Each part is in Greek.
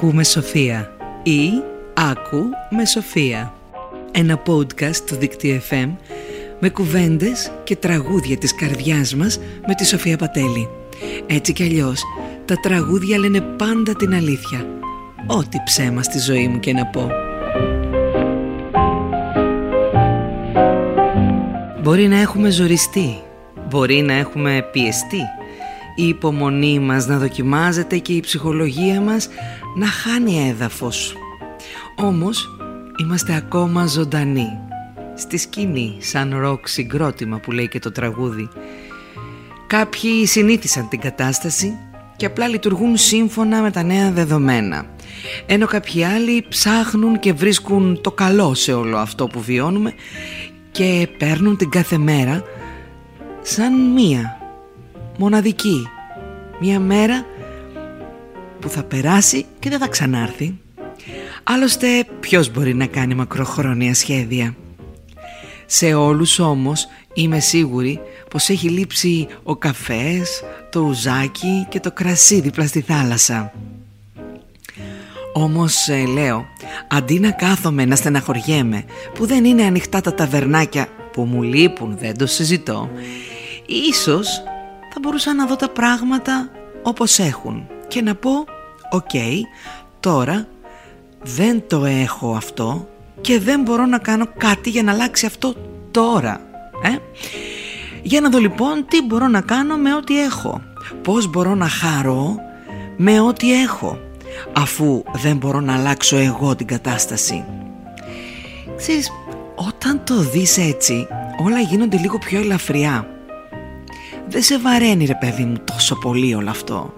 Ακούμε Σοφία ή Άκου με Σοφία. Ένα podcast του Δικτύου FM με κουβέντες και τραγούδια της καρδιάς μας με τη Σοφία Πατέλη. Έτσι κι αλλιώς, τα τραγούδια λένε πάντα την αλήθεια. Ό,τι ψέμα στη ζωή μου και να πω. Μπορεί να έχουμε ζοριστεί, μπορεί να έχουμε πιεστεί, η υπομονή μας να δοκιμάζεται και η ψυχολογία μας να χάνει έδαφος. Όμως είμαστε ακόμα ζωντανοί, στη σκηνή σαν ροκ συγκρότημα που λέει και το τραγούδι. Κάποιοι συνήθισαν την κατάσταση και απλά λειτουργούν σύμφωνα με τα νέα δεδομένα. Ενώ κάποιοι άλλοι ψάχνουν και βρίσκουν το καλό σε όλο αυτό που βιώνουμε και παίρνουν την κάθε μέρα σαν μία, μοναδική, μία μέρα που θα περάσει και δεν θα ξανάρθει. Άλλωστε ποιος μπορεί να κάνει μακροχρόνια σχέδια; Σε όλους όμως είμαι σίγουρη πως έχει λείψει ο καφές, το ουζάκι και το κρασί δίπλα στη θάλασσα. Όμως ε, λέω, αντί να κάθομαι να στεναχωριέμαι που δεν είναι ανοιχτά τα ταβερνάκια που μου λείπουν δεν το συζητώ Ίσως θα μπορούσα να δω τα πράγματα όπως έχουν και να πω «OK, τώρα δεν το έχω αυτό και δεν μπορώ να κάνω κάτι για να αλλάξει αυτό τώρα». Ε; Για να δω λοιπόν τι μπορώ να κάνω με ό,τι έχω. Πώς μπορώ να χαρώ με ό,τι έχω αφού δεν μπορώ να αλλάξω εγώ την κατάσταση. Ξέρεις, όταν το δεις έτσι όλα γίνονται λίγο πιο ελαφριά. Δεν σε βαραίνει ρε παιδί μου τόσο πολύ όλο αυτό.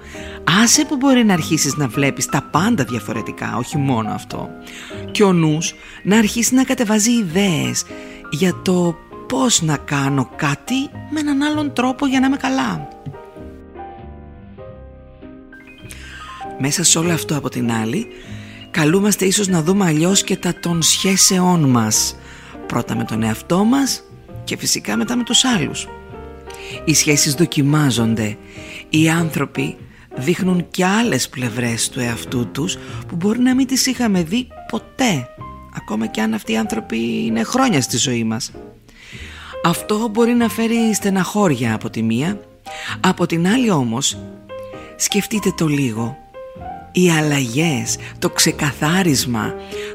Άσε που μπορεί να αρχίσεις να βλέπεις τα πάντα διαφορετικά, όχι μόνο αυτό. Και ο νους να αρχίσει να κατεβάζει ιδέες για το πώς να κάνω κάτι με έναν άλλον τρόπο για να είμαι καλά. Μέσα σε όλο αυτό από την άλλη, καλούμαστε ίσως να δούμε αλλιώς και τα των σχέσεών μας. Πρώτα με τον εαυτό μας και φυσικά μετά με τους άλλους. Οι σχέσεις δοκιμάζονται. Οι άνθρωποι δείχνουν και άλλες πλευρές του εαυτού τους που μπορεί να μην τις είχαμε δει ποτέ. Ακόμα και αν αυτοί οι άνθρωποι είναι χρόνια στη ζωή μας. Αυτό μπορεί να φέρει στεναχώρια από τη μία. Από την άλλη όμως σκεφτείτε το λίγο οι αλλαγές, το ξεκαθάρισμα,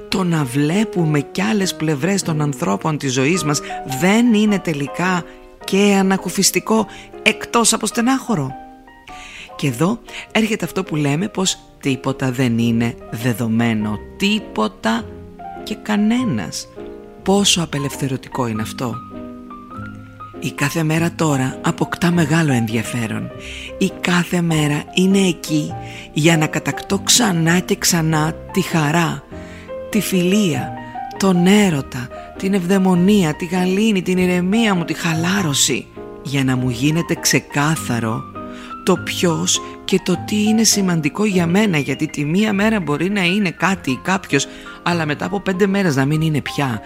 το να βλέπουμε κι άλλες πλευρές των ανθρώπων της ζωής μας δεν είναι τελικά και ανακουφιστικό εκτός από στενάχωρο. Και εδώ έρχεται αυτό που λέμε πως τίποτα δεν είναι δεδομένο, τίποτα και κανένας. Πόσο απελευθερωτικό είναι αυτό. Η κάθε μέρα τώρα αποκτά μεγάλο ενδιαφέρον. Η κάθε μέρα είναι εκεί για να κατακτώ ξανά και ξανά τη χαρά, τη φιλία, τον έρωτα, την ευδαιμονία, τη γαλήνη, την ηρεμία μου, τη χαλάρωση για να μου γίνεται ξεκάθαρο το ποιος και το τι είναι σημαντικό για μένα γιατί τη μία μέρα μπορεί να είναι κάτι ή κάποιος αλλά μετά από πέντε μέρες να μην είναι πια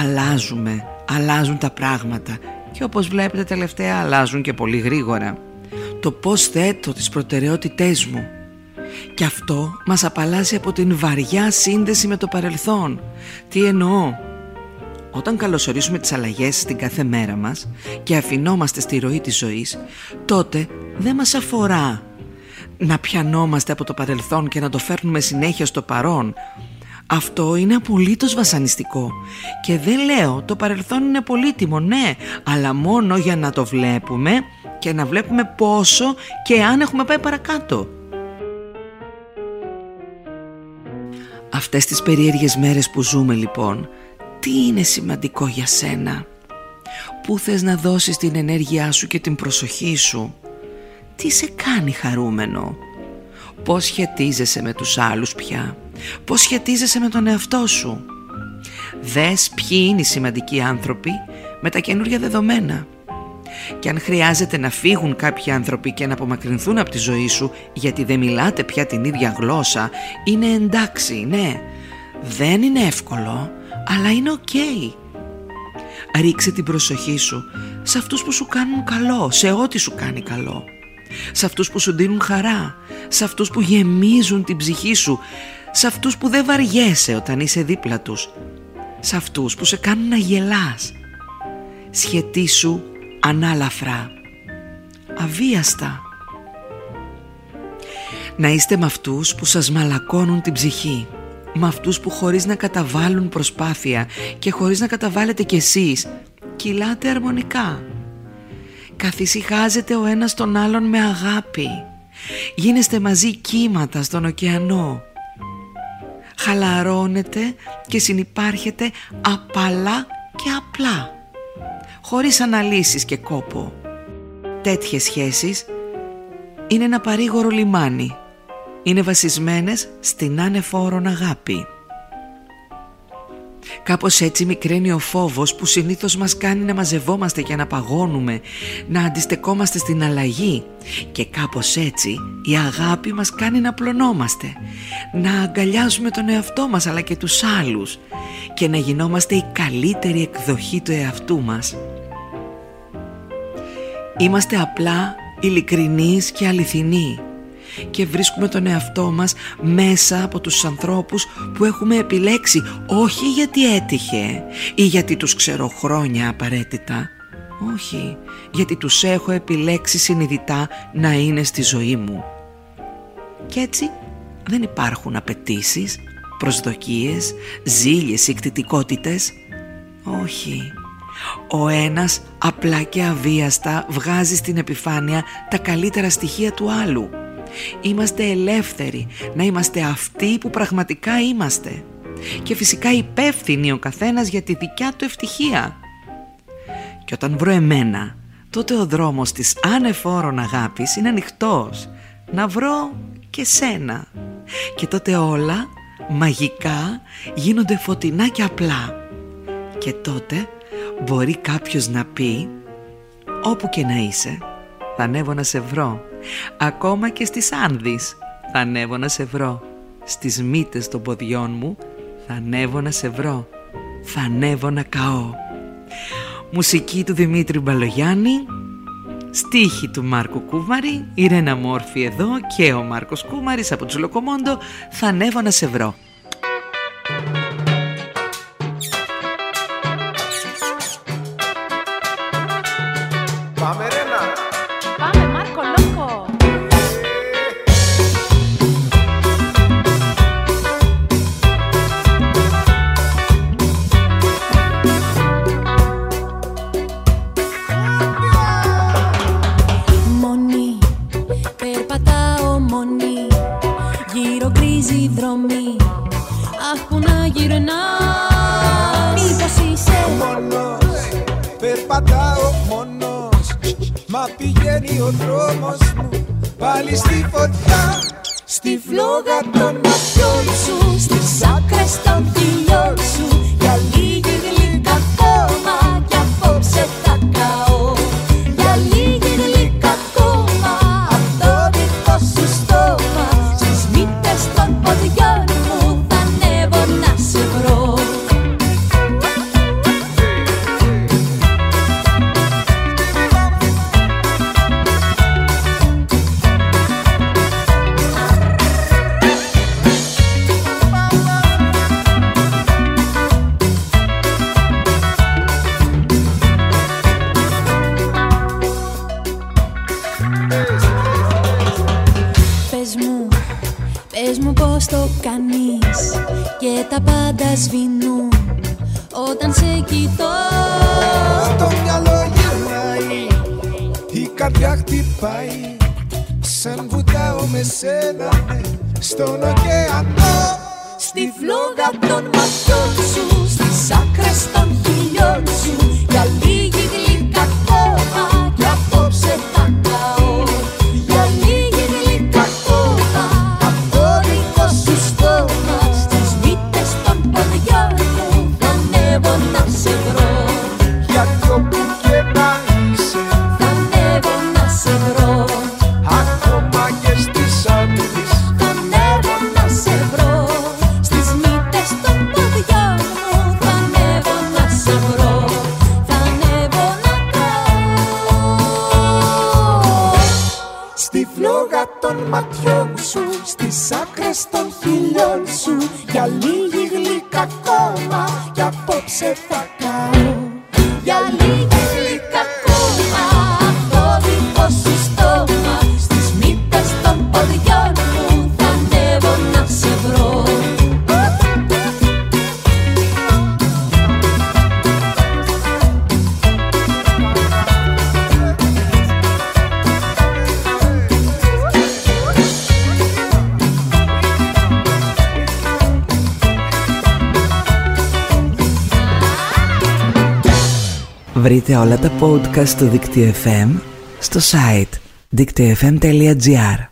αλλάζουμε, αλλάζουν τα πράγματα και όπως βλέπετε τελευταία αλλάζουν και πολύ γρήγορα. Το πώς θέτω τις προτεραιότητές μου. Και αυτό μας απαλλάσσει από την βαριά σύνδεση με το παρελθόν. Τι εννοώ; Όταν καλωσορίσουμε τις αλλαγές στην κάθε μέρα μας και αφινόμαστε στη ροή της ζωής, τότε δεν μας αφορά να πιανόμαστε από το παρελθόν και να το φέρνουμε συνέχεια στο παρόν αυτό είναι απολύτως βασανιστικό και δεν λέω το παρελθόν είναι πολύτιμο ναι αλλά μόνο για να το βλέπουμε και να βλέπουμε πόσο και αν έχουμε πάει παρακάτω. Αυτές τις περίεργες μέρες που ζούμε λοιπόν τι είναι σημαντικό για σένα; Πού θες να δώσεις την ενέργειά σου και την προσοχή σου; Τι σε κάνει χαρούμενο; Πώς σχετίζεσαι με τους άλλους πια; Πώς σχετίζεσαι με τον εαυτό σου; Δες ποιοι είναι οι σημαντικοί άνθρωποι με τα καινούργια δεδομένα και αν χρειάζεται να φύγουν κάποιοι άνθρωποι και να απομακρυνθούν από τη ζωή σου γιατί δεν μιλάτε πια την ίδια γλώσσα είναι εντάξει, ναι. Δεν είναι εύκολο αλλά είναι οκ ρίξε την προσοχή σου σε αυτούς που σου κάνουν καλό σε ό,τι σου κάνει καλό. Σε αυτούς που σου δίνουν χαρά, σε αυτούς που γεμίζουν την ψυχή σου, σε αυτούς που δεν βαριέσαι όταν είσαι δίπλα τους, σε αυτούς που σε κάνουν να γελάς. Σχετίσου ανάλαφρα, αβίαστα. Να είστε με αυτούς που σας μαλακώνουν την ψυχή, με αυτούς που χωρίς να καταβάλουν προσπάθεια και χωρίς να καταβάλλετε κι εσείς, κυλάτε αρμονικά. Καθησυχάζετε ο ένας τον άλλον με αγάπη. Γίνεστε μαζί κύματα στον ωκεανό. Χαλαρώνετε και συνυπάρχετε απαλά και απλά. Χωρίς αναλύσεις και κόπο. Τέτοιες σχέσεις είναι ένα παρήγορο λιμάνι. Είναι βασισμένες στην άνεφόρον αγάπη. Κάπως έτσι μικραίνει ο φόβος που συνήθως μας κάνει να μαζευόμαστε και να παγώνουμε, να αντιστεκόμαστε στην αλλαγή και κάπως έτσι η αγάπη μας κάνει να πλωνόμαστε, να αγκαλιάζουμε τον εαυτό μας αλλά και τους άλλους και να γινόμαστε η καλύτερη εκδοχή του εαυτού μας. Είμαστε απλά ειλικρινείς και αληθινοί και βρίσκουμε τον εαυτό μας μέσα από τους ανθρώπους που έχουμε επιλέξει όχι γιατί έτυχε ή γιατί τους ξέρω χρόνια απαραίτητα. Όχι γιατί τους έχω επιλέξει συνειδητά να είναι στη ζωή μου. Και έτσι δεν υπάρχουν απαιτήσεις, προσδοκίες, ζήλιες ή όχι ο ένας απλά και αβίαστα βγάζει στην επιφάνεια τα καλύτερα στοιχεία του άλλου Είμαστε ελεύθεροι να είμαστε αυτοί που πραγματικά είμαστε και φυσικά υπεύθυνοι ο καθένας για τη δικιά του ευτυχία. Και όταν βρω εμένα, τότε ο δρόμος της ανεφόρων αγάπης είναι ανοιχτός να βρω και σένα. Και τότε όλα μαγικά γίνονται φωτεινά και απλά. Και τότε μπορεί κάποιος να πει όπου και να είσαι θα ανέβω να σε βρω. Ακόμα και στις Άνδης θα ανέβω να σε βρω. Στις μύτες των ποδιών μου θα ανέβω να σε βρω. Θα ανέβω να καώ Μουσική του Δημήτρη Μπαλογιάννη Στίχη του Μάρκου Κούμαρη Η Ρένα Μόρφη εδώ και ο Μάρκος Κούμαρης από τους Λοκομόντο Θα ανέβω να σε βρω που να γυρνάς. Είσαι μόνος, περπατάω μόνος. Μα πηγαίνει ο δρόμος μου πάλι στη φωτιά. Στη φλόγα των ματιών σου, στις άκρες των φιλιών σου. Για λίγη Τα πάντα σβηνούν όταν σε κοιτώ. Το μυαλό γυρνάει, η καρδιά χτυπάει. Σαν βουτάω με σένα ναι, στον ωκεανό. Στη φλόγα των ματιών σου, στις άκρες των χιλιών σου Said fuck. Βρείτε όλα τα podcast του Δίκτυο FM στο site δίκτυοfm.gr.